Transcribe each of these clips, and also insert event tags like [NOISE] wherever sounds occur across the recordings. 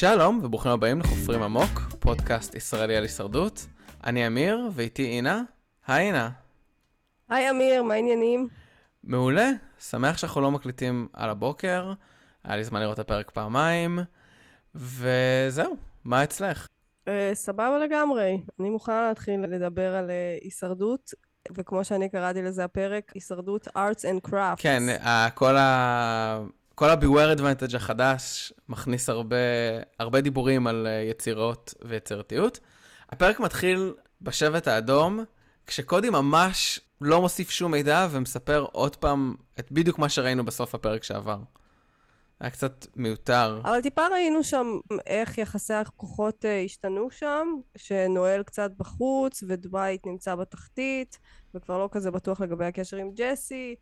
שלום וברוכים הבאים לחופרים עמוק, פודקאסט ישראלי על הישרדות. אני אמיר ואיתי אינה. היי אינה. היי אמיר, מה העניינים? מעולה, שמח שאנחנו לא מקליטים על הבוקר, היה לי זמן לראות את הפרק פעמיים, וזהו, מה אצלך? Uh, סבבה לגמרי, אני מוכנה להתחיל לדבר על uh, הישרדות, וכמו שאני קראתי לזה הפרק, הישרדות arts and crafts. כן, uh, כל ה... כל ה-Beware Advantage החדש מכניס הרבה, הרבה דיבורים על uh, יצירות ויצירתיות. הפרק מתחיל בשבט האדום, כשקודי ממש לא מוסיף שום מידע ומספר עוד פעם את בדיוק מה שראינו בסוף הפרק שעבר. היה קצת מיותר. אבל טיפה ראינו שם איך יחסי הכוחות uh, השתנו שם, שנואל קצת בחוץ ודווייט נמצא בתחתית, וכבר לא כזה בטוח לגבי הקשר עם ג'סי,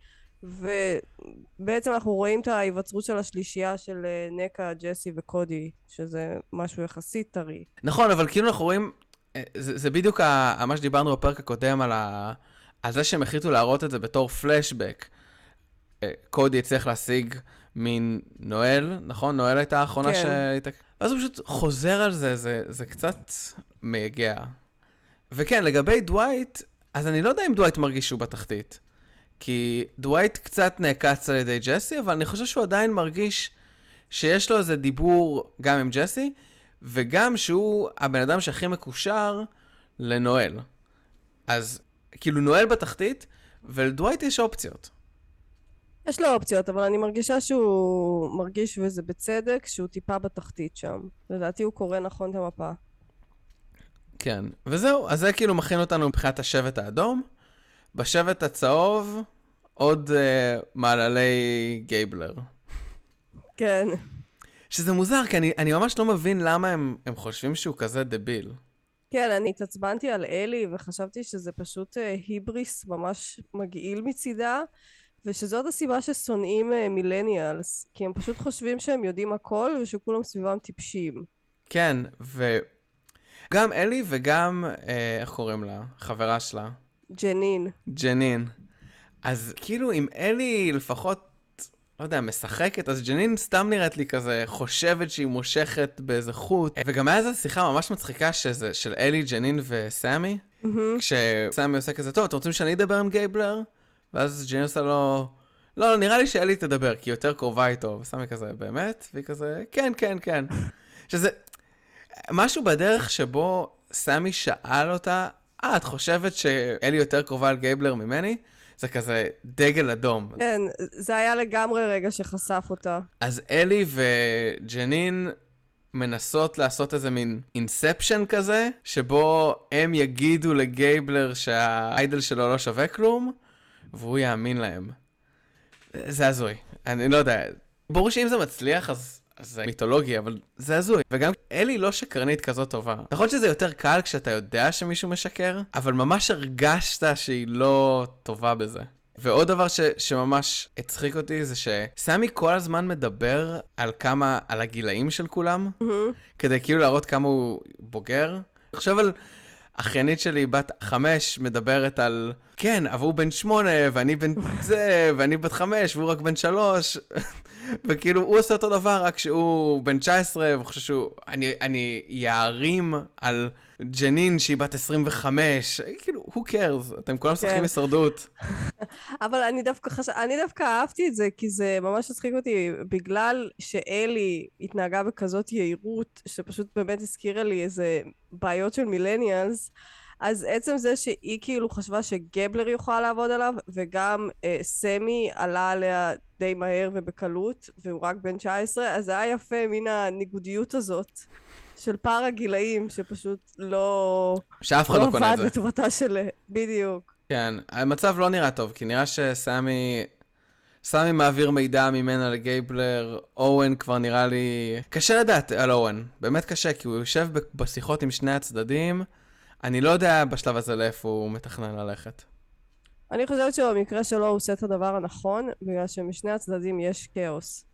ובעצם אנחנו רואים את ההיווצרות של השלישייה של uh, נקה, ג'סי וקודי, שזה משהו יחסית טרי. נכון, אבל כאילו אנחנו רואים, אה, זה, זה בדיוק ה, מה שדיברנו בפרק הקודם על, ה, על זה שהם החליטו להראות את זה בתור פלשבק. קודי הצליח להשיג מין נואל, נכון? נואל הייתה האחרונה כן. שהייתה... ואז הוא פשוט חוזר על זה, זה, זה קצת מייגע. וכן, לגבי דווייט, אז אני לא יודע אם דווייט מרגיש שהוא בתחתית. כי דווייט קצת נעקץ על ידי ג'סי, אבל אני חושב שהוא עדיין מרגיש שיש לו איזה דיבור גם עם ג'סי, וגם שהוא הבן אדם שהכי מקושר לנואל. אז כאילו נואל בתחתית, ולדווייט יש אופציות. יש לו אופציות, אבל אני מרגישה שהוא מרגיש, וזה בצדק, שהוא טיפה בתחתית שם. לדעתי הוא קורא נכון את המפה. כן, וזהו, אז זה כאילו מכין אותנו מבחינת השבט האדום. בשבט הצהוב, עוד uh, מעללי גייבלר. כן. שזה מוזר, כי אני, אני ממש לא מבין למה הם, הם חושבים שהוא כזה דביל. כן, אני התעצבנתי על אלי וחשבתי שזה פשוט uh, היבריס ממש מגעיל מצידה. ושזאת הסיבה ששונאים מילניאלס, כי הם פשוט חושבים שהם יודעים הכל ושכולם סביבם טיפשים. כן, וגם אלי וגם, אה, איך קוראים לה? חברה שלה. ג'נין. ג'נין. אז כאילו, אם אלי לפחות, לא יודע, משחקת, אז ג'נין סתם נראית לי כזה חושבת שהיא מושכת באיזה חוט. וגם היה איזו שיחה ממש מצחיקה שזה של אלי, ג'נין וסמי. Mm-hmm. כשסמי עושה כזה, טוב, אתם רוצים שאני אדבר עם גייבלר? ואז ג'נין עושה לו, לא, נראה לי שאלי תדבר, כי היא יותר קרובה איתו. וסמי כזה, באמת? והיא כזה, כן, כן, כן. שזה, משהו בדרך שבו סמי שאל אותה, אה, את חושבת שאלי יותר קרובה על גייבלר ממני? זה כזה דגל אדום. כן, זה היה לגמרי רגע שחשף אותה. אז אלי וג'נין מנסות לעשות איזה מין inception כזה, שבו הם יגידו לגייבלר שה idol שלו לא שווה כלום, והוא יאמין להם. זה הזוי. אני לא יודע. ברור שאם זה מצליח, אז זה מיתולוגי, אבל זה הזוי. וגם אלי לא שקרנית כזאת טובה. נכון שזה יותר קל כשאתה יודע שמישהו משקר, אבל ממש הרגשת שהיא לא טובה בזה. ועוד דבר ש, שממש הצחיק אותי זה שסמי כל הזמן מדבר על כמה, על הגילאים של כולם, mm-hmm. כדי כאילו להראות כמה הוא בוגר. עכשיו על אחיינית שלי, בת חמש, מדברת על, כן, אבל הוא בן שמונה, ואני בן זה, ואני בת חמש, והוא רק בן שלוש. וכאילו, הוא עושה אותו דבר, רק שהוא בן 19, והוא חושב שהוא... אני, אני יערים על ג'נין שהיא בת 25, כאילו, who cares? אתם כולם משחקים כן. הישרדות. [LAUGHS] אבל אני דווקא, חש... אני דווקא אהבתי את זה, כי זה ממש הצחיק אותי, בגלל שאלי התנהגה בכזאת יהירות, שפשוט באמת הזכירה לי איזה בעיות של מילניאלס, אז עצם זה שהיא כאילו חשבה שגבלר יוכל לעבוד עליו, וגם אה, סמי עלה עליה די מהר ובקלות, והוא רק בן 19, אז זה היה יפה, מן הניגודיות הזאת. של פער הגילאים, שפשוט לא... שאף אחד לא, לא קונה את זה. לא עבד לטובתה של... בדיוק. כן, המצב לא נראה טוב, כי נראה שסמי... סמי מעביר מידע ממנה לגייבלר, אורן כבר נראה לי... קשה לדעת על אורן, באמת קשה, כי הוא יושב בשיחות עם שני הצדדים, אני לא יודע בשלב הזה לאיפה הוא מתכנן ללכת. אני חושבת שבמקרה שלו הוא עושה את הדבר הנכון, בגלל שמשני הצדדים יש כאוס.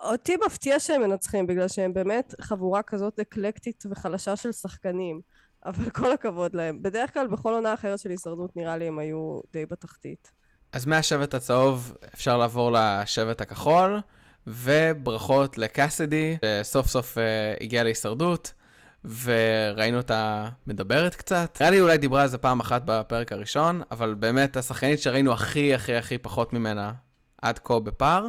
אותי מפתיע שהם מנצחים, בגלל שהם באמת חבורה כזאת אקלקטית וחלשה של שחקנים. אבל [LAUGHS] כל הכבוד להם. בדרך כלל בכל עונה אחרת של הישרדות נראה לי הם היו די בתחתית. אז מהשבט הצהוב אפשר לעבור לשבט הכחול, וברכות לקאסידי, שסוף סוף uh, הגיעה להישרדות, וראינו אותה מדברת קצת. נראה לי אולי דיברה על זה פעם אחת בפרק הראשון, אבל באמת השחקנית שראינו הכי הכי הכי פחות ממנה עד כה בפער,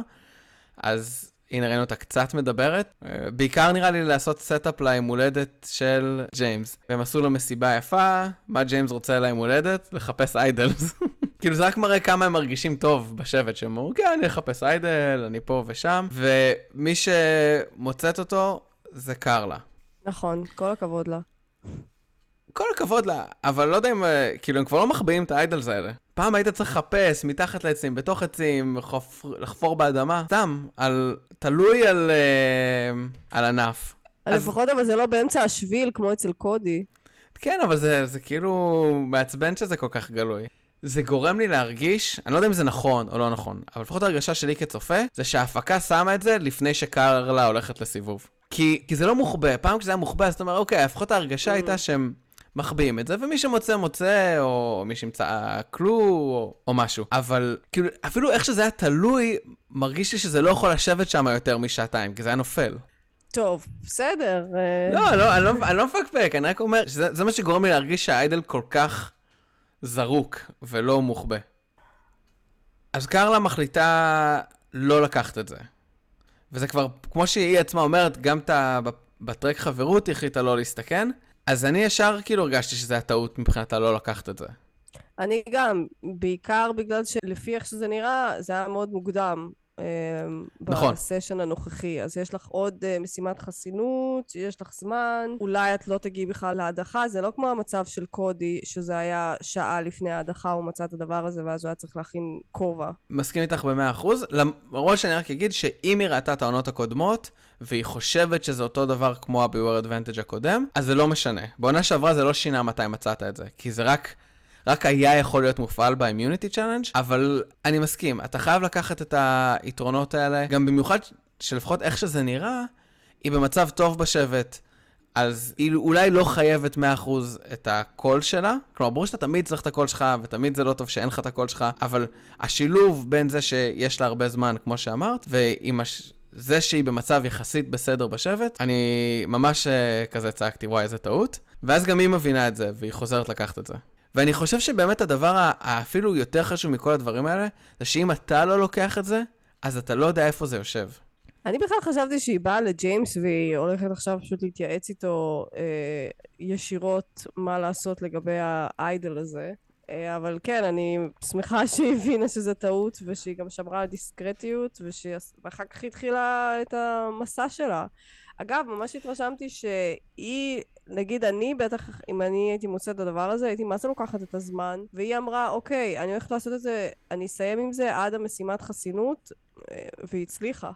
אז הנה ראינו אותה קצת מדברת. בעיקר נראה לי לעשות setup ליום הולדת של ג'יימס. והם עשו לו מסיבה יפה, מה ג'יימס רוצה ליום הולדת? לחפש idols. [LAUGHS] כאילו זה רק מראה כמה הם מרגישים טוב בשבט, שהם אמרו, כן, אני אחפש idol, אני פה ושם, ומי שמוצאת אותו זה קרלה. נכון, כל הכבוד לה. כל הכבוד לה, אבל לא יודע אם, אה, כאילו, הם כבר לא מחביאים את האיידלס האלה. פעם היית צריך לחפש מתחת לעצים, בתוך עצים, לחפור, לחפור באדמה, סתם, על, תלוי על, אה, על ענף. אז... לפחות אבל זה לא באמצע השביל כמו אצל קודי. כן, אבל זה, זה כאילו מעצבן שזה כל כך גלוי. זה גורם לי להרגיש, אני לא יודע אם זה נכון או לא נכון, אבל לפחות הרגשה שלי כצופה, זה שההפקה שמה את זה לפני שקרלה הולכת לסיבוב. כי, כי זה לא מוחבא, פעם כשזה היה מוחבא, אז אתה אומר, אוקיי, לפחות ההרגשה הייתה שהם מחביאים את זה, ומי שמוצא מוצא, או מי שימצא כלו, או, או משהו. אבל כאילו, אפילו איך שזה היה תלוי, מרגיש לי שזה לא יכול לשבת שם יותר משעתיים, כי זה היה נופל. טוב, בסדר. אה. לא, לא, אני לא, אני לא מפקפק, אני רק אומר שזה מה שגורם לי להרגיש שהאיידל כל כך זרוק ולא מוחבא. אז קרלה מחליטה לא לקחת את זה. וזה כבר, כמו שהיא עצמה אומרת, גם את ה... בטרק חברות היא החליטה לא להסתכן. אז אני ישר כאילו הרגשתי שזה היה טעות מבחינתה לא לקחת את זה. אני גם, בעיקר בגלל שלפי איך שזה נראה, זה היה מאוד מוקדם. אמ, נכון. בסשן הנוכחי. אז יש לך עוד uh, משימת חסינות, יש לך זמן, אולי את לא תגיעי בכלל להדחה, זה לא כמו המצב של קודי, שזה היה שעה לפני ההדחה, הוא מצא את הדבר הזה, ואז הוא היה צריך להכין כובע. מסכים איתך במאה אחוז, למרות שאני רק אגיד שאם היא ראתה את העונות הקודמות, והיא חושבת שזה אותו דבר כמו ה-Beware Advantage הקודם, אז זה לא משנה. בעונה שעברה זה לא שינה מתי מצאת את זה, כי זה רק... רק היה יכול להיות מופעל ב immunity challenge, אבל אני מסכים, אתה חייב לקחת את היתרונות האלה, גם במיוחד שלפחות איך שזה נראה, היא במצב טוב בשבט. אז היא אולי לא חייבת 100% את הקול שלה, כלומר, ברור שאתה תמיד צריך את הקול שלך, ותמיד זה לא טוב שאין לך את הקול שלך, אבל השילוב בין זה שיש לה הרבה זמן, כמו שאמרת, ועם הש... זה שהיא במצב יחסית בסדר בשבט, אני ממש uh, כזה צעקתי, וואי, איזה טעות. ואז גם היא מבינה את זה, והיא חוזרת לקחת את זה. ואני חושב שבאמת הדבר האפילו יותר חשוב מכל הדברים האלה, זה שאם אתה לא לוקח את זה, אז אתה לא יודע איפה זה יושב. אני בכלל חשבתי שהיא באה לג'יימס והיא הולכת עכשיו פשוט להתייעץ איתו אה, ישירות מה לעשות לגבי האיידל הזה. אה, אבל כן, אני שמחה [LAUGHS] שהיא הבינה שזה טעות ושהיא גם שמרה על דיסקרטיות ואחר כך התחילה את המסע שלה. אגב, ממש התרשמתי שהיא, נגיד אני בטח, אם אני הייתי מוצאת את הדבר הזה, הייתי מה זה לוקחת את הזמן, והיא אמרה, אוקיי, אני הולכת לעשות את זה, אני אסיים עם זה עד המשימת חסינות, אה, והיא הצליחה.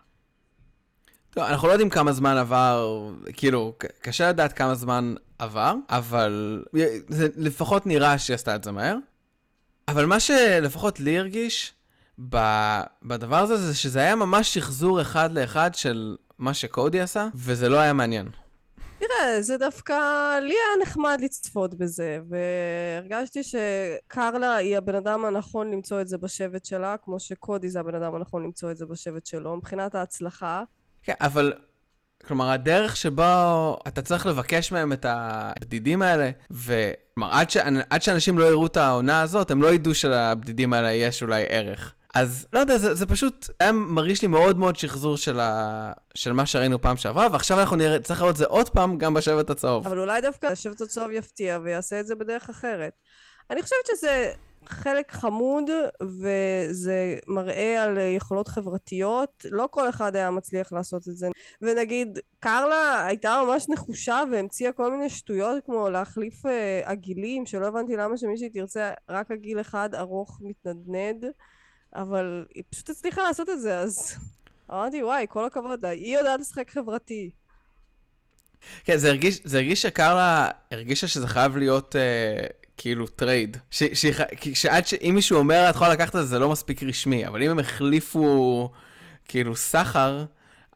טוב, אנחנו לא יודעים כמה זמן עבר, כאילו, קשה לדעת כמה זמן עבר, אבל זה לפחות נראה שהיא עשתה את זה מהר. אבל מה שלפחות לי הרגיש בדבר הזה, זה שזה היה ממש שחזור אחד לאחד של מה שקודי עשה, וזה לא היה מעניין. תראה, זה דווקא, לי היה נחמד לצפות בזה, והרגשתי שקרלה היא הבן אדם הנכון למצוא את זה בשבט שלה, כמו שקודי זה הבן אדם הנכון למצוא את זה בשבט שלו, מבחינת ההצלחה. כן, אבל, כלומר, הדרך שבו אתה צריך לבקש מהם את הבדידים האלה, וכלומר, עד, ש... עד שאנשים לא יראו את העונה הזאת, הם לא ידעו שלבדידים האלה יש אולי ערך. אז לא יודע, זה, זה פשוט היה מרגיש לי מאוד מאוד שחזור של, ה... של מה שראינו פעם שעברה, ועכשיו אנחנו נראה, צריך לראות את זה עוד פעם גם בשבט הצהוב. אבל אולי דווקא השבט הצהוב יפתיע ויעשה את זה בדרך אחרת. אני חושבת שזה חלק חמוד, וזה מראה על יכולות חברתיות. לא כל אחד היה מצליח לעשות את זה. ונגיד, קרלה הייתה ממש נחושה והמציאה כל מיני שטויות, כמו להחליף uh, עגילים, שלא הבנתי למה שמישהי תרצה רק עגיל אחד ארוך מתנדנד. אבל היא פשוט הצליחה לעשות את זה, אז אמרתי, וואי, כל הכבוד, היא יודעת לשחק חברתי. כן, זה הרגיש, זה הרגיש שקרלה הרגישה שזה חייב להיות אה, כאילו trade. שעד ש... אם מישהו אומר, את יכולה לקחת את זה, זה לא מספיק רשמי, אבל אם הם החליפו כאילו סחר,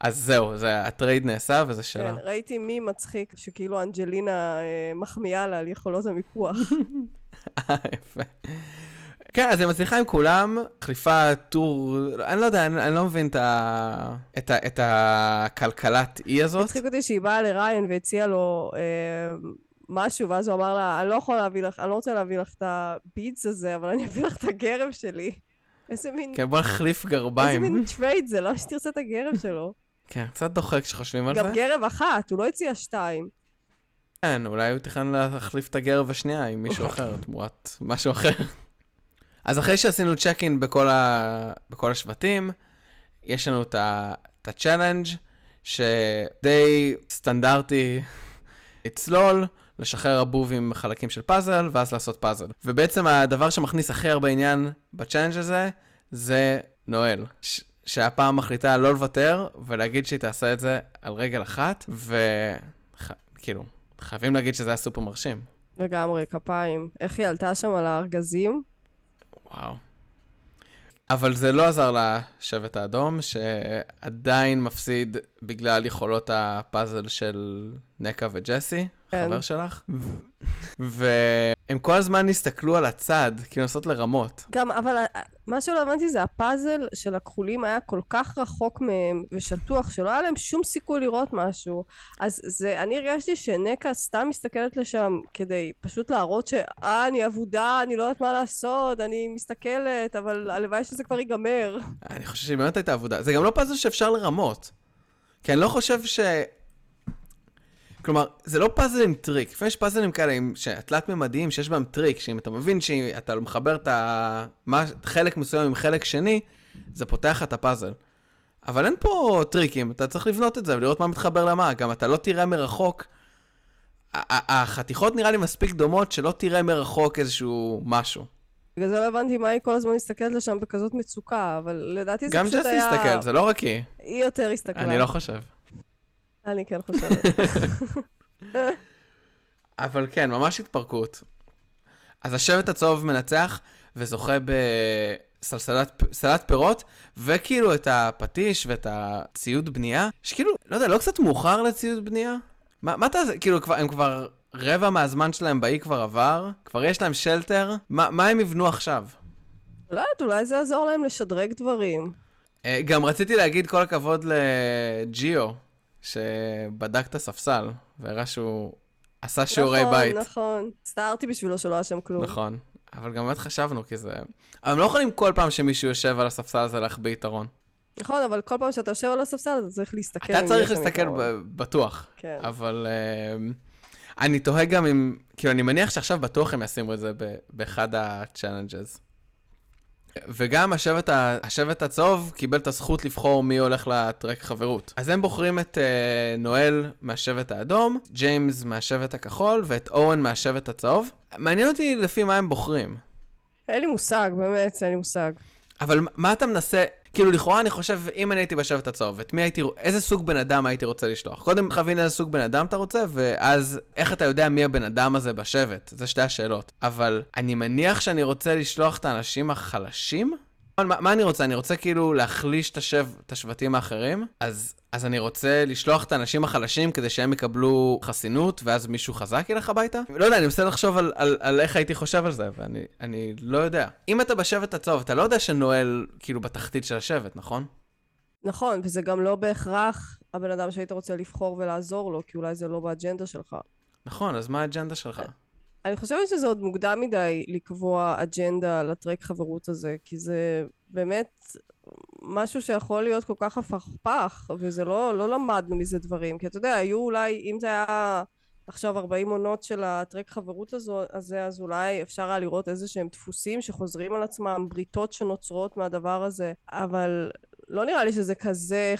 אז זהו, זה, ה trade נעשה וזה שלה. כן, ראיתי מי מצחיק, שכאילו אנג'לינה אה, מחמיאה לה על יכולות המיקוח. [LAUGHS] אה, יפה. כן, אז היא מצליחה עם כולם, מחליפה טור, אני לא יודע, אני, אני לא מבין את, ה, את, ה, את הכלכלת אי הזאת. הצחיק אותי שהיא באה לריין והציעה לו אה, משהו, ואז הוא אמר לה, אני לא יכול להביא לך, אני לא רוצה להביא לך את ה beads הזה, אבל אני אביא לך את הגרב שלי. איזה מין, כן, בוא נחליף איזה גרביים. מין trade זה, לא שתרצה את הגרב שלו. כן, קצת דוחק כשחושבים על גם זה. גרב אחת, הוא לא הציע שתיים. כן, אולי הוא תכנן להחליף את הגרב השנייה עם מישהו [LAUGHS] אחר, תמורת משהו אחר. אז אחרי שעשינו check in בכל, ה... בכל השבטים, יש לנו את ה- את ה challenge שדי סטנדרטי לצלול, לשחרר הבוב עם חלקים של פאזל, ואז לעשות פאזל. ובעצם הדבר שמכניס הכי הרבה עניין ב challenge הזה, זה נואל. ש- שהפעם מחליטה לא לוותר, ולהגיד שהיא תעשה את זה על רגל אחת, וכאילו, חייבים להגיד שזה היה סופר מרשים. לגמרי, כפיים. איך היא עלתה שם על הארגזים? וואו. אבל זה לא עזר לשבט האדום, שעדיין מפסיד בגלל יכולות הפאזל של נקה וג'סי, כן. חבר שלך. והם כל הזמן הסתכלו על הצד, כאילו לנסות לרמות. גם, אבל ה- מה שלא הבנתי זה הפאזל של הכחולים היה כל כך רחוק מהם ושטוח, שלא היה להם שום סיכוי לראות משהו. אז זה, אני הרגשתי שנקה סתם מסתכלת לשם כדי פשוט להראות ש... אה, אני אבודה, אני לא יודעת מה לעשות, אני מסתכלת, אבל הלוואי שזה כבר ייגמר. אני חושב שהיא באמת הייתה אבודה. זה גם לא פאזל שאפשר לרמות. כי אני לא חושב ש... כלומר, זה לא פאזל עם טריק. לפעמים יש פאזלים כאלה עם תלת-ממדיים שיש בהם טריק, שאם אתה מבין שאתה מחבר את ה... מה... חלק מסוים עם חלק שני, זה פותח את הפאזל. אבל אין פה טריקים, אתה צריך לבנות את זה ולראות מה מתחבר למה. גם אתה לא תראה מרחוק. החתיכות נראה לי מספיק דומות שלא תראה מרחוק איזשהו משהו. בגלל זה לא הבנתי מה היא כל הזמן מסתכלת לשם בכזאת מצוקה, אבל לדעתי זה גם פשוט ג'סי היה... הסתכל, זה לא רק היא. היא יותר הסתכלה. אני לא חושב. אני כן חושבת. [LAUGHS] אבל כן, ממש התפרקות. אז השבט הצהוב מנצח וזוכה בסלסלת פירות, וכאילו את הפטיש ואת הציוד בנייה, שכאילו, לא יודע, לא קצת מאוחר לציוד בנייה? מה, מה אתה, כאילו, כבר, הם כבר, רבע מהזמן שלהם באי כבר עבר, כבר יש להם שלטר, מה, מה הם יבנו עכשיו? לא יודעת, אולי זה יעזור להם לשדרג דברים. אה, גם רציתי להגיד כל הכבוד לג'יו, שבדק את הספסל, והראה שהוא עשה שיעורי נכון, בית. נכון, הצטערתי בשבילו שלא היה שם כלום. נכון, אבל גם באמת חשבנו, כי זה... אבל הם לא יכולים כל פעם שמישהו יושב על הספסל הזה להחביא יתרון. נכון, אבל כל פעם שאתה יושב על הספסל, אתה צריך להסתכל. אתה צריך להסתכל בטוח, כן. אבל uh, אני תוהה גם אם... כאילו, אני מניח שעכשיו בטוח הם ישימו את זה באחד ה-challenges. וגם השבט, ה- השבט הצהוב קיבל את הזכות לבחור מי הולך לטרק חברות. אז הם בוחרים את uh, נואל מהשבט האדום, ג'יימס מהשבט הכחול ואת אורן מהשבט הצהוב. מעניין אותי לפי מה הם בוחרים. אין לי מושג, באמת, אין לי מושג. אבל מה- אתה מנסה, כאילו לכאורה אני חושב, אם אני הייתי בשבט הצהוב, את מי הייתי, איזה סוג בן אדם הייתי רוצה לשלוח? קודם חבין איזה סוג בן אדם אתה רוצה, ואז איך אתה יודע מי הבן אדם הזה בשבט? זה שתי השאלות. אבל אני מניח שאני רוצה לשלוח את האנשים החלשים? מה, מה אני רוצה? אני רוצה כאילו להחליש את, השב, את השבטים האחרים, אז, אז אני רוצה לשלוח את האנשים החלשים כדי שהם יקבלו חסינות, ואז מישהו חזק ילך הביתה? לא יודע, אני מנסה לחשוב על, על, על איך הייתי חושב על זה, ואני אני לא יודע. אם אתה בשבט הצהוב, אתה לא יודע שנואל כאילו בתחתית של השבט, נכון? נכון, וזה גם לא בהכרח הבן אדם שהיית רוצה לבחור ולעזור לו, כי אולי זה לא באג'נדה שלך. נכון, אז מה האג'נדה שלך? אני חושבת שזה עוד מוקדם מדי לקבוע אג'נדה לטרק חברות הזה, כי זה באמת משהו שיכול להיות כל כך הפכפך, וזה לא, לא למדנו מזה דברים. כי אתה יודע, היו אולי, אם זה היה עכשיו 40 עונות של הטרק חברות הזו, הזה, אז אולי אפשר היה לראות איזה שהם דפוסים שחוזרים על עצמם, בריתות שנוצרות מהדבר הזה, אבל לא נראה לי שזה כזה,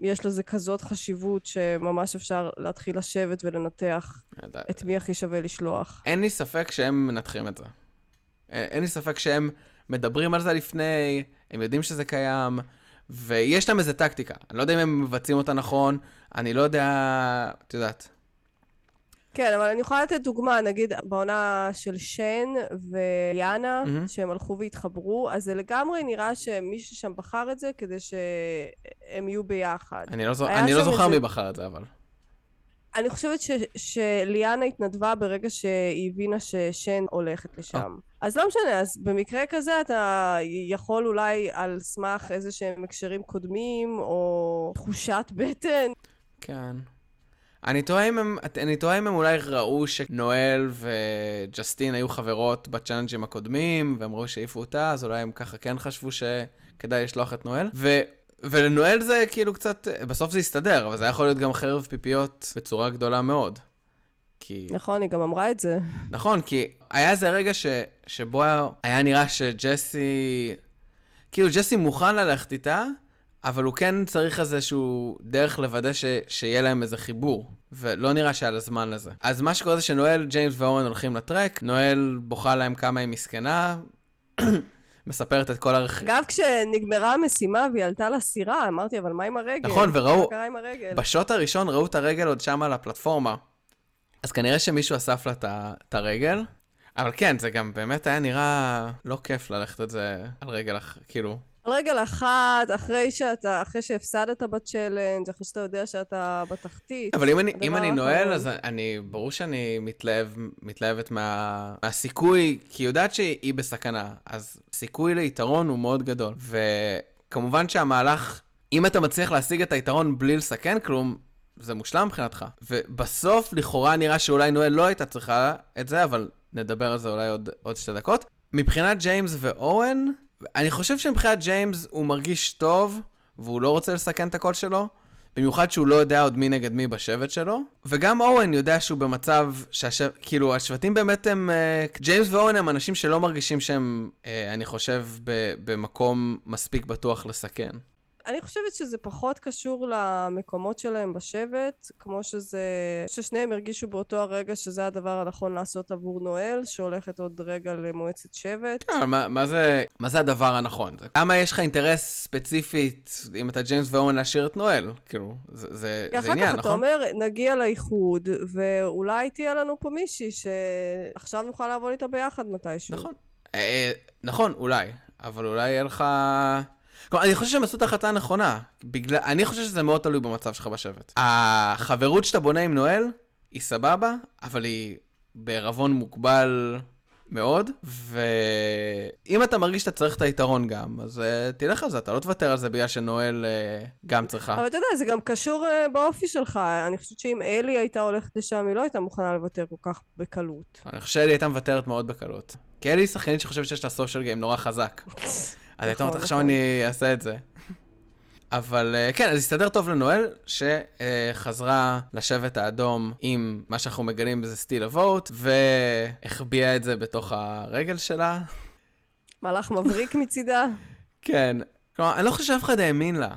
יש לזה כזאת חשיבות שממש אפשר להתחיל לשבת ולנתח את מי הכי שווה לשלוח. אין לי ספק שהם מנתחים את זה. אה, אין לי ספק שהם מדברים על זה לפני, הם יודעים שזה קיים, ויש להם איזה טקטיקה. אני לא יודע אם הם מבצעים אותה נכון, אני לא יודע, את יודעת. כן, אבל אני יכולה לתת דוגמה, נגיד בעונה של שן ויאנה, מהמם. שהם הלכו והתחברו, אז זה לגמרי נראה שמישהו שם בחר את זה כדי שהם יהיו ביחד. אני לא, זו... אני לא זוכר איזה- מי בחר את זה, אבל. אני חושבת ש, שליאנה התנדבה ברגע שהיא הבינה ששן הולכת לשם. אז לא משנה, אז במקרה כזה אתה יכול אולי על סמך איזה שהם הקשרים קודמים, או תחושת בטן. כן. אני תוהה אם הם, אני תוהה אם הם אולי ראו שנואל וג'סטין היו חברות בצ'אלנג'ים הקודמים, והם ראו שהעיפו אותה, אז אולי הם ככה כן חשבו שכדאי לשלוח את נואל. ו... ולנואל זה כאילו קצת, בסוף זה יסתדר, אבל זה יכול להיות גם חרב פיפיות בצורה גדולה מאוד. כי... נכון, היא גם אמרה את זה. נכון, כי היה איזה רגע ש... שבו היה, היה נראה שג'סי... כאילו, ג'סי מוכן ללכת איתה, אבל הוא כן צריך איזשהו דרך לוודא ש... שיהיה להם איזה חיבור. ולא נראה שהיה לה זמן לזה. אז מה שקורה זה שנואל, ג'יימס ואורן הולכים לטרק, נואל בוכה להם כמה היא מסכנה, [COUGHS] מספרת את כל הרכ... אגב, כשנגמרה המשימה והיא עלתה לסירה, אמרתי, אבל מה עם הרגל? נכון, וראו- מה קרה עם הרגל? בשוט הראשון ראו את הרגל עוד שם על הפלטפורמה. אז כנראה שמישהו אסף לה את הרגל. אבל כן, זה גם באמת היה נראה לא כיף ללכת את זה על רגל, כאילו... רגל אחת, אחרי שאתה, אחרי שהפסדת בצ'לנג', אחרי שאתה יודע שאתה בתחתית. אבל אם אני, אם אני. נועל, אז אני, ברור שאני מתלהב, מתלהבת מה, מהסיכוי, כי היא יודעת שהיא בסכנה, אז סיכוי ליתרון הוא מאוד גדול. וכמובן שהמהלך, אם אתה מצליח להשיג את היתרון בלי לסכן כלום, זה מושלם מבחינתך. ובסוף, לכאורה נראה שאולי נואל לא הייתה צריכה את זה, אבל נדבר על זה אולי עוד, עוד שתי דקות. מבחינת ג'יימס ואוון, אני חושב שמבחינת ג'יימס הוא מרגיש טוב, והוא לא רוצה לסכן את הקול שלו. במיוחד שהוא לא יודע עוד מי נגד מי בשבט שלו. וגם אוון יודע שהוא במצב שהשבט, כאילו, השבטים באמת הם... אה, ג'יימס ואוון הם אנשים שלא מרגישים שהם, אה, אני חושב, במקום מספיק בטוח לסכן. אני חושבת שזה פחות קשור למקומות שלהם בשבט, כמו שזה... ששניהם הרגישו באותו הרגע שזה הדבר הנכון לעשות עבור נואל, שהולכת עוד רגע למועצת שבט. אבל מה, מה, זה, מה זה הדבר הנכון? זה- למה יש לך אינטרס ספציפית, אם אתה ג'יימס ואורן, להשאיר את נואל? כאילו, זה, זה, זה אחר עניין, כך אתה נכון? אומר, נגיע לאיחוד, ואולי תהיה לנו פה מישהי שעכשיו נוכל לעבוד איתה ביחד מתישהו. נכון. אה, אה, נכון, אולי. אבל אולי יהיה לך... כלומר, אני חושב שהם עשו את ההחלטה הנכונה. בגלל... אני חושב שזה מאוד תלוי במצב שלך בשבט. החברות שאתה בונה עם נואל, היא סבבה, אבל היא בערבון מוגבל מאוד, ואם אתה מרגיש שאתה צריך את היתרון גם, אז uh, תלך על זה, אתה לא תוותר על זה בגלל שנואל uh, גם צריכה. אבל אתה יודע, זה גם קשור uh, באופי שלך. אני חושבת שאם אלי הייתה הולכת לשם, היא לא הייתה מוכנה לוותר כל כך בקלות. אני חושב שאלי הייתה מוותרת מאוד בקלות. כי אלי היא שחקנית שחושבת שיש לה סושיאל גיים נורא חזק. [LAUGHS] אז הייתה אומרת, נכון, עכשיו נכון. אני אעשה את זה. [LAUGHS] אבל אה, כן, אז הסתדר טוב לנואל, שחזרה לשבט האדום עם מה שאנחנו מגלים בזה סטיל הווט, והחביאה את זה בתוך הרגל שלה. מהלך מבריק מצידה. [LAUGHS] כן. כלומר, אני לא חושב שאף אחד האמין לה.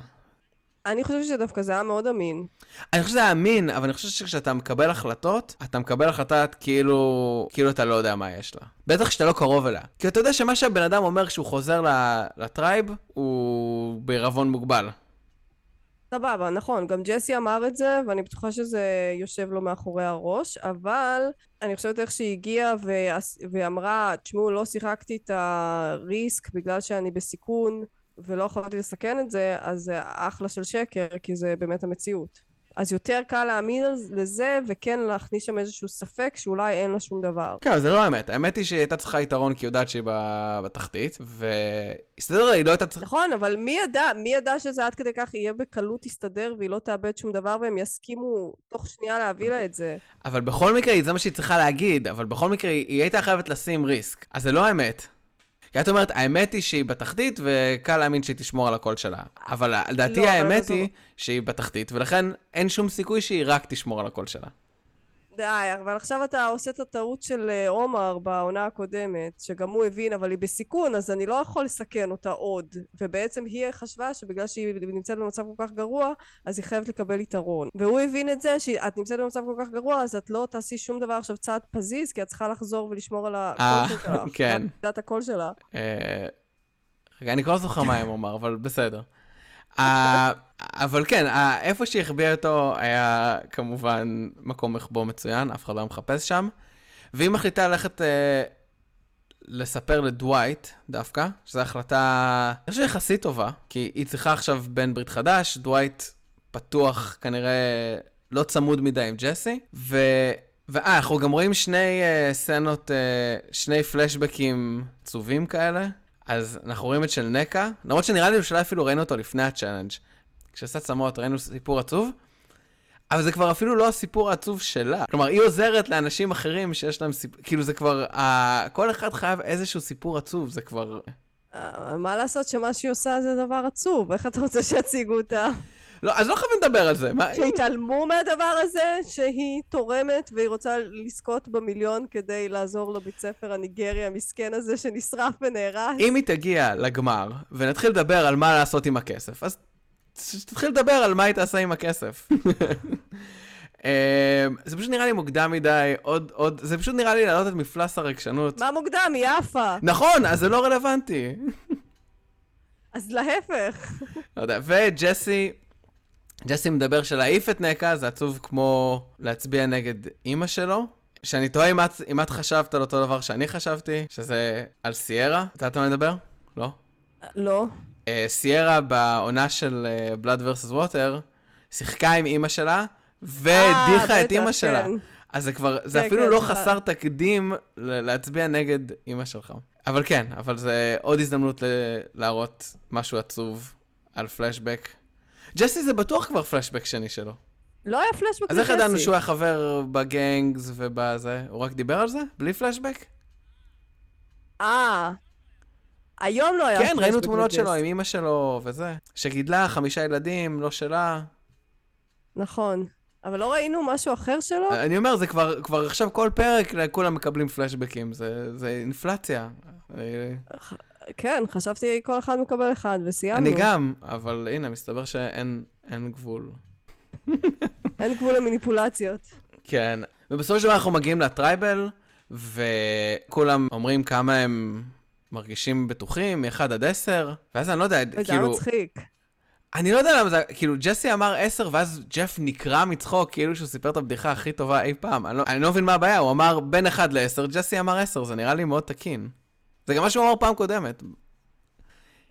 אני חושבת שדווקא זה היה מאוד אמין. אני חושב שזה היה אמין, אבל אני חושב שכשאתה מקבל החלטות, אתה מקבל החלטה כאילו, כאילו אתה לא יודע מה יש לה. בטח כשאתה לא קרוב אליה. כי אתה יודע שמה שהבן אדם אומר כשהוא חוזר ל tribe, הוא בעירבון מוגבל. סבבה, נכון, גם ג'סי אמר את זה, ואני בטוחה שזה יושב לו מאחורי הראש, אבל אני חושבת איך שהיא הגיעה ואמרה, תשמעו, לא שיחקתי את הריסק בגלל שאני בסיכון ולא יכולתי לסכן את זה, אז זה אחלה של שקר, כי זה באמת המציאות. אז יותר קל להאמין לזה, וכן להכניס שם איזשהו ספק שאולי אין לה שום דבר. כן, זה לא האמת. האמת היא שהיא הייתה צריכה יתרון כי היא יודעת שהיא בתחתית, והסתדר לה, היא לא הייתה צריכה... נכון, אבל מי ידע, מי ידע שזה עד כדי כך יהיה בקלות יסתדר והיא לא תאבד שום דבר והם יסכימו תוך שנייה להביא לה את זה. אבל בכל מקרה, זה מה שהיא צריכה להגיד, אבל בכל מקרה, היא הייתה חייבת לשים ריסק. אז זה לא האמת. כי את אומרת, האמת היא שהיא בתחתית, וקל להאמין שהיא תשמור על הקול שלה. אבל לדעתי לא, האמת זו- היא שהיא בתחתית, ולכן אין שום סיכוי שהיא רק תשמור על הקול שלה. די, אבל עכשיו אתה עושה את הטעות של אה, עומר בעונה הקודמת, שגם הוא הבין, אבל היא בסיכון, אז אני לא יכול לסכן אותה עוד. ובעצם היא חשבה שבגלל שהיא נמצאת במצב כל כך גרוע, אז היא חייבת לקבל יתרון. והוא הבין את זה, שאת נמצאת במצב כל כך גרוע, אז את לא תעשי שום דבר עכשיו צעד פזיז, כי את צריכה לחזור ולשמור על אה, הקול שלה. כן. את יודעת הקול שלה. אה, רגע, אני כבר לא זוכר מה הם אמר, אבל בסדר. אבל כן, איפה שהחביאה אותו היה כמובן מקום מחבוא מצוין, אף אחד לא מחפש שם. והיא מחליטה ללכת אה, לספר לדווייט דווקא, שזו החלטה, אני חושב יחסית טובה, כי היא צריכה עכשיו בן ברית חדש, דווייט פתוח כנראה לא צמוד מדי עם ג'סי, ו... ואה, אנחנו גם רואים שני uh, סצנות, uh, שני פלשבקים עצובים כאלה. אז אנחנו רואים את של נקה, למרות שנראה לי שאולי אפילו ראינו אותו לפני ה challenge. כשעשתה צמות ראינו סיפור עצוב, אבל זה כבר אפילו לא הסיפור העצוב שלה. כלומר, היא עוזרת לאנשים אחרים שיש להם סיפור, כאילו זה כבר, uh, כל אחד חייב איזשהו סיפור עצוב, זה כבר... Uh, מה לעשות שמה שהיא עושה זה דבר עצוב, איך אתה רוצה שיציגו אותה? לא, אז לא חייבים לדבר על זה. שהתעלמו מהדבר הזה, שהיא תורמת והיא רוצה לזכות במיליון כדי לעזור לבית ספר הניגרי המסכן הזה שנשרף ונהרס. אם היא תגיע לגמר ונתחיל לדבר על מה לעשות עם הכסף, אז תתחיל לדבר על מה היא תעשה עם הכסף. [LAUGHS] אמ, זה פשוט נראה לי מוקדם מדי, עוד, עוד, זה פשוט נראה לי להעלות את מפלס הרגשנות. מה מוקדם? היא עפה. נכון, אז זה לא רלוונטי. אז להפך. לא יודע, וג'סי, ג'סי מדבר שלהעיף את נקה זה עצוב כמו להצביע נגד אימא שלו. שאני תוהה אם את, אם את חשבת על אותו דבר שאני חשבתי, שזה על סיירה. את יודעת מה מדבר? לא? לא. Uh, סיירה בעונה של uh, Blood vs. Water, שיחקה עם אימא שלה, והדיחה את אימא שלה. כן. אז זה כבר, זה כן, אפילו כן, לא חסר תקדים להצביע נגד אימא שלך. אבל כן, אבל זה עוד הזדמנות להראות משהו עצוב על פלשבק. ג'סי זה בטוח כבר פלשבק שני שלו. לא היה פלשבק לג'סי. אז איך ידענו שהוא היה חבר בגנגס ובזה? הוא רק דיבר על זה? בלי פלשבק? אה, היום לא היה כן, ראינו תמונות שלו עם אימא שלו וזה. שגידלה חמישה ילדים, לא שלה. נכון. אבל לא ראינו משהו אחר שלו? אני אומר, זה כבר, כבר עכשיו כל פרק כולם מקבלים פלשבקים, זה, זה אינפלציה. כן, חשבתי כל אחד מקבל אחד, וסיימנו. אני גם, אבל הנה, מסתבר שאין גבול. [LAUGHS] אין גבול למניפולציות. כן, ובסופו של דבר אנחנו מגיעים לטרייבל, וכולם אומרים כמה הם מרגישים בטוחים, מ-1 עד 10, ואז אני לא יודע, כאילו... זה היה מצחיק. אני לא יודע למה זה, כאילו, ג'סי אמר 10, ואז ג'ף נקרע מצחוק, כאילו שהוא סיפר את הבדיחה הכי טובה אי פעם. אני לא, אני לא מבין מה הבעיה, הוא אמר בין 1 ל-10, ג'סי אמר 10, זה נראה לי מאוד תקין. זה גם מה שהוא אמר פעם קודמת.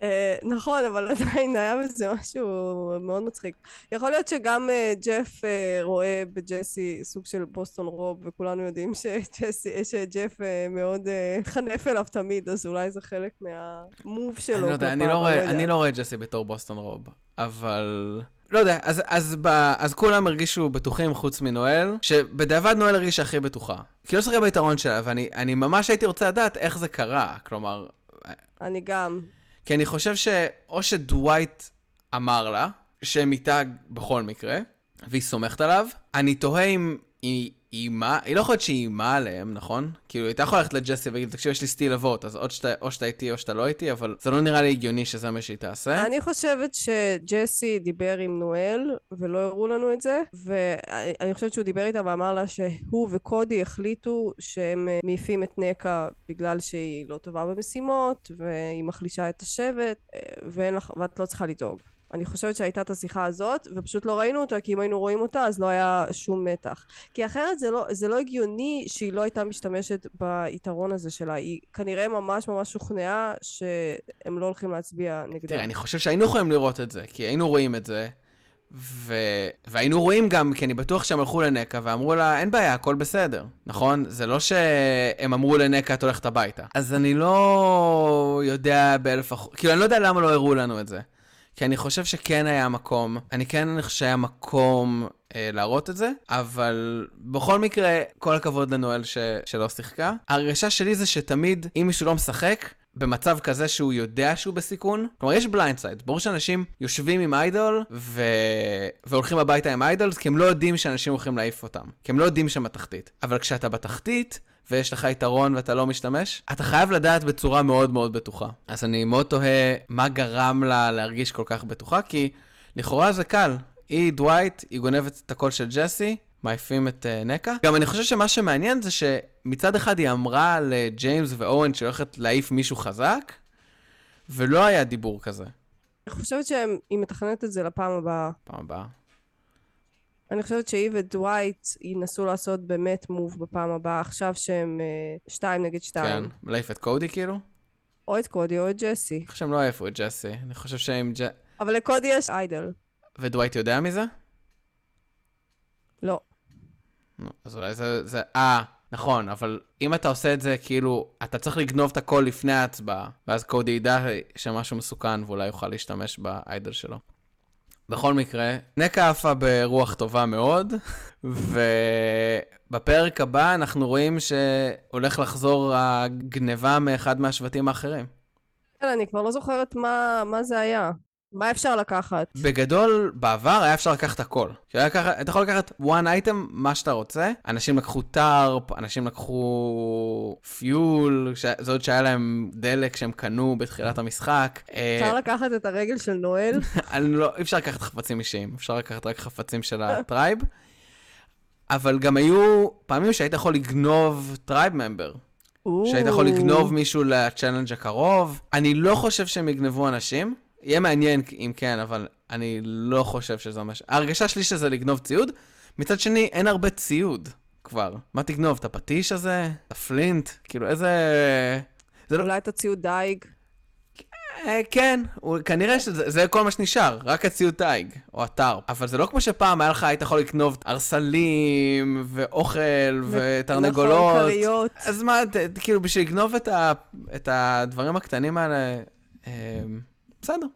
אה, נכון, אבל עדיין היה בזה משהו מאוד מצחיק. יכול להיות שגם אה, ג'ף אה, רואה בג'סי סוג של בוסטון רוב, וכולנו יודעים שג'ף מאוד חנף אליו תמיד, אז אולי זה חלק מהמוב שלו. אני לא יודע, אני לא, לא, לא רואה את ג'סי בתור בוסטון רוב, אבל... לא יודע, אז, אז, ב, אז כולם הרגישו בטוחים חוץ מנואל, שבדיעבד נואל הרגישה הכי בטוחה. כי לא שחקה ביתרון שלה, ואני ממש הייתי רוצה לדעת איך זה קרה, כלומר... אני גם. כי אני חושב שאו שדווייט אמר לה, שהם איתה בכל מקרה, והיא סומכת עליו, אני תוהה אם היא איימה, היא לא יכולה להיות שהיא איימה עליהם, נכון? כאילו, היא הייתה יכולה ללכת לג'סי ולהגיד, תקשיב, יש לי סטיל אבות, אז שאתה, או שאתה איתי או שאתה לא איתי, אבל זה לא נראה לי הגיוני שזה מה שהיא תעשה. אני חושבת שג'סי דיבר עם נואל, ולא הראו לנו את זה, ואני חושבת שהוא דיבר איתה ואמר לה שהוא וקודי החליטו שהם אה, מעיפים את נקע בגלל שהיא לא טובה במשימות, והיא מחלישה את השבט, אה, ואת לא צריכה לדאוג. אני חושבת שהייתה את השיחה הזאת, ופשוט לא ראינו אותה, כי אם היינו רואים אותה, אז לא היה שום מתח. כי אחרת זה לא, זה לא הגיוני שהיא לא הייתה משתמשת ביתרון הזה שלה. היא כנראה ממש ממש שוכנעה שהם לא הולכים להצביע נגדה. תראה, אני חושב שהיינו יכולים לראות את זה, כי היינו רואים את זה, ו... והיינו רואים גם, כי אני בטוח שהם הלכו לנקע ואמרו לה, אין בעיה, הכל בסדר, נכון? זה לא שהם אמרו לנקע, את הולכת הביתה. אז אני לא יודע באלף אחוז, כאילו, אני לא יודע למה לא הראו לנו את זה. כי אני חושב שכן היה מקום, אני כן חושב שהיה מקום אה, להראות את זה, אבל בכל מקרה, כל הכבוד לנואל ש... שלא שיחקה. ההרגשה שלי זה שתמיד, אם מישהו לא משחק, במצב כזה שהוא יודע שהוא בסיכון. כלומר, יש blindside. ברור שאנשים יושבים עם idol ו... והולכים הביתה עם idols, כי הם לא יודעים שאנשים הולכים להעיף אותם. כי הם לא יודעים שהם בתחתית. אבל כשאתה בתחתית, ויש לך יתרון ואתה לא משתמש, אתה חייב לדעת בצורה מאוד מאוד בטוחה. אז אני מאוד תוהה מה גרם לה להרגיש כל כך בטוחה, כי לכאורה זה קל. היא דווייט, היא גונבת את הקול של ג'סי, מעיפים את uh, נקה. גם אני חושב שמה שמעניין זה שמצד אחד היא אמרה לג'יימס ואוון שהיא הולכת להעיף מישהו חזק, ולא היה דיבור כזה. אני חושבת שהיא מתכננת את זה לפעם הבאה. פעם הבאה. אני חושבת שהיא ודווייט ינסו לעשות באמת מוב בפעם הבאה, עכשיו שהם אה, שתיים נגד כן. שתיים. להעיף את קודי כאילו? או את קודי או את ג'סי. אני חושב שהם לא העיפו את ג'סי. אני חושב שאם ג'... אבל לקודי יש איידל. ודווייט יודע מזה? לא. נו, אז אולי זה... זה... אה, נכון, אבל אם אתה עושה את זה, כאילו, אתה צריך לגנוב את הכל לפני ההצבעה, ואז קודי ידע שמשהו מסוכן ואולי יוכל להשתמש באיידל שלו. בכל מקרה, נקה עפה ברוח טובה מאוד, ובפרק הבא אנחנו רואים שהולך לחזור הגניבה מאחד מהשבטים האחרים. כן, אני כבר לא זוכרת מה, מה זה היה. מה אפשר לקחת? בגדול, בעבר היה אפשר לקחת הכל. ככה, אתה יכול לקחת one item, מה שאתה רוצה. אנשים לקחו טארפ, אנשים לקחו פיול, ש... זה עוד שהיה להם דלק שהם קנו בתחילת המשחק. אפשר לקחת את הרגל של נואל? [LAUGHS] לא, אי אפשר לקחת חפצים אישיים, אפשר לקחת רק חפצים של ה tribe. אבל גם היו פעמים שהיית יכול לגנוב tribe member. שהיית יכול לגנוב מישהו ל challenge הקרוב. אני לא חושב שהם יגנבו אנשים. יהיה מעניין אם כן, אבל אני לא חושב שזה ממש... ההרגשה שלי שזה לגנוב ציוד. מצד שני, אין הרבה ציוד כבר. מה תגנוב? את הפטיש הזה? את ה flint? כאילו, איזה... זה לא... אולי את הציוד דייג? אה, כן, כנראה שזה כל מה שנשאר, רק הציוד דייג, או אתר. אבל זה לא כמו שפעם היה לך, היית יכול לקנוב ארסלים, ואוכל, ותרנגולות. נכון, כריות. אז מה, כאילו, בשביל לגנוב את הדברים הקטנים האלה... בסדר.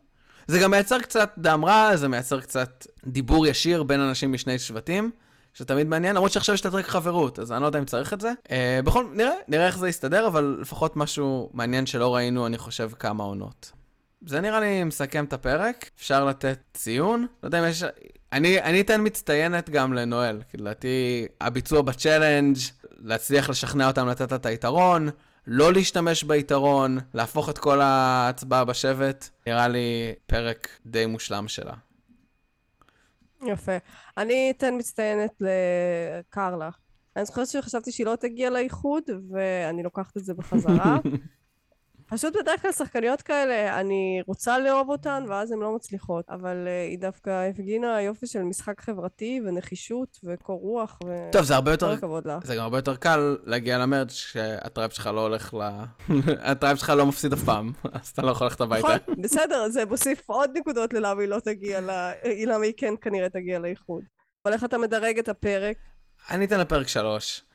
זה גם מייצר קצת דם רע, זה מייצר קצת דיבור ישיר בין אנשים משני שבטים, שתמיד מעניין, למרות שעכשיו יש את הטרק חברות, אז אני לא יודע אם צריך את זה. אה, בכל, נראה, נראה איך זה יסתדר, אבל לפחות משהו מעניין שלא ראינו, אני חושב, כמה עונות. זה נראה לי מסכם את הפרק, אפשר לתת ציון. לא יודע אם יש... אני, אני אתן מצטיינת גם לנואל, כי לדעתי הביצוע בצ'אלנג', להצליח לשכנע אותם לתת את היתרון, לא להשתמש ביתרון, להפוך את כל ההצבעה בשבט, נראה לי פרק די מושלם שלה. יפה. אני אתן מצטיינת לקרלה. אני זוכרת שחשבתי שהיא לא תגיע לאיחוד, ואני לוקחת את זה בחזרה. [LAUGHS] פשוט בדרך כלל שחקניות כאלה, אני רוצה לאהוב אותן, ואז הן לא מצליחות. אבל uh, היא דווקא הפגינה יופי של משחק חברתי, ונחישות, וקור רוח, ו... טוב, זה הרבה יותר... לה. זה גם הרבה יותר קל להגיע ל merge שה tribe שלך לא הולך ל... [LAUGHS] ה tribe שלך לא מפסיד אף פעם, [LAUGHS] אז אתה לא יכול ללכת הביתה. נכון, בסדר, זה מוסיף עוד נקודות ללמה היא לא תגיע ל... למה היא כן כנראה תגיע לאיחוד. אבל איך אתה מדרג את הפרק? אני אתן לפרק שלוש.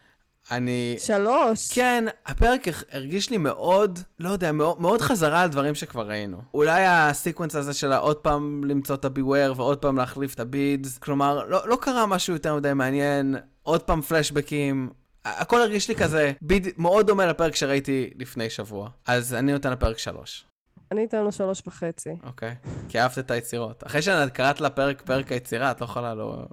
אני... שלוש. כן, הפרק הרגיש לי מאוד, לא יודע, מאוד, מאוד חזרה על דברים שכבר ראינו. אולי הסיקוונס הזה של עוד פעם למצוא את הביוור ועוד פעם להחליף את הבידס, כלומר, לא, לא קרה משהו יותר מדי מעניין, עוד פעם פלשבקים. הכל הרגיש לי כזה, ביד... מאוד דומה לפרק שראיתי לפני שבוע. אז אני נותן לפרק שלוש. אני אתן לו שלוש וחצי. אוקיי, כי אהבת את היצירות. אחרי שקראת לפרק פרק היצירה, את לא יכולה לא...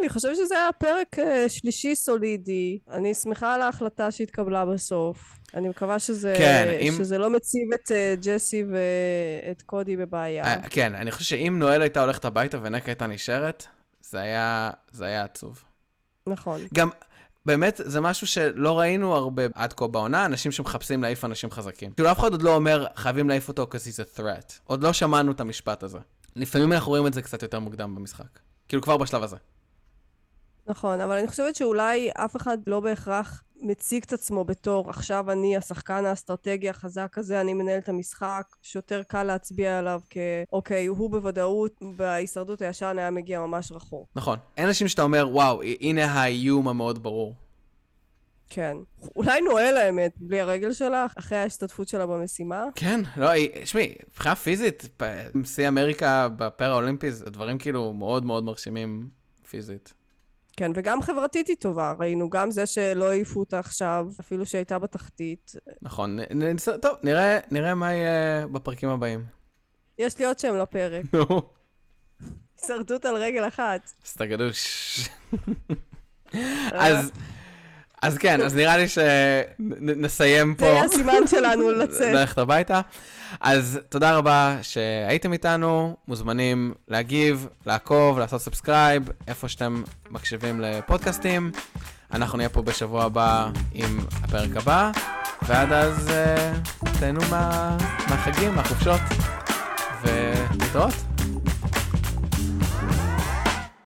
אני חושבת שזה היה פרק uh, שלישי סולידי. אני שמחה על ההחלטה שהתקבלה בסוף. אני מקווה שזה, כן, אם... שזה לא מציב את uh, ג'סי ואת קודי בבעיה. Uh, כן, אני חושב שאם נואל הייתה הולכת הביתה ונקה הייתה נשארת, זה היה, זה היה עצוב. נכון. גם, באמת, זה משהו שלא ראינו הרבה עד כה בעונה, אנשים שמחפשים להעיף אנשים חזקים. כאילו, אף אחד עוד לא אומר, חייבים להעיף אותו because he's a threat. עוד לא שמענו את המשפט הזה. לפעמים אנחנו רואים את זה קצת יותר מוקדם במשחק. כאילו, כבר בשלב הזה. נכון, אבל אני חושבת שאולי אף אחד לא בהכרח מציג את עצמו בתור עכשיו אני השחקן האסטרטגי החזק הזה, אני מנהל את המשחק, שיותר קל להצביע עליו כאוקיי, הוא בוודאות בהישרדות הישן היה מגיע ממש רחוק. נכון. אין אנשים שאתה אומר, וואו, הנה האיום המאוד ברור. כן. אולי נועל האמת, בלי הרגל שלך, אחרי ההשתתפות שלה במשימה. כן, לא, תשמעי, מבחינה פיזית, שיא אמריקה בפרה אולימפי, זה דברים כאילו מאוד מאוד מרשימים פיזית. כן, וגם חברתית היא טובה, ראינו גם זה שלא העיפו אותה עכשיו, אפילו שהייתה בתחתית. נכון, נ, נ, טוב, נראה, נראה מה יהיה בפרקים הבאים. יש לי עוד שם לפרק. נו. הישרדות על רגל אחת. סטגדוש. [LAUGHS] אז... אז כן, אז נראה לי שנסיים פה. זה הסימן שלנו לצאת. ללכת הביתה. אז תודה רבה שהייתם איתנו, מוזמנים להגיב, לעקוב, לעשות subscribe, איפה שאתם מקשיבים לפודקאסטים. אנחנו נהיה פה בשבוע הבא עם הפרק הבא, ועד אז תהנו מה, מהחגים, מהחופשות, ולהתראות.